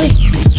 Wait.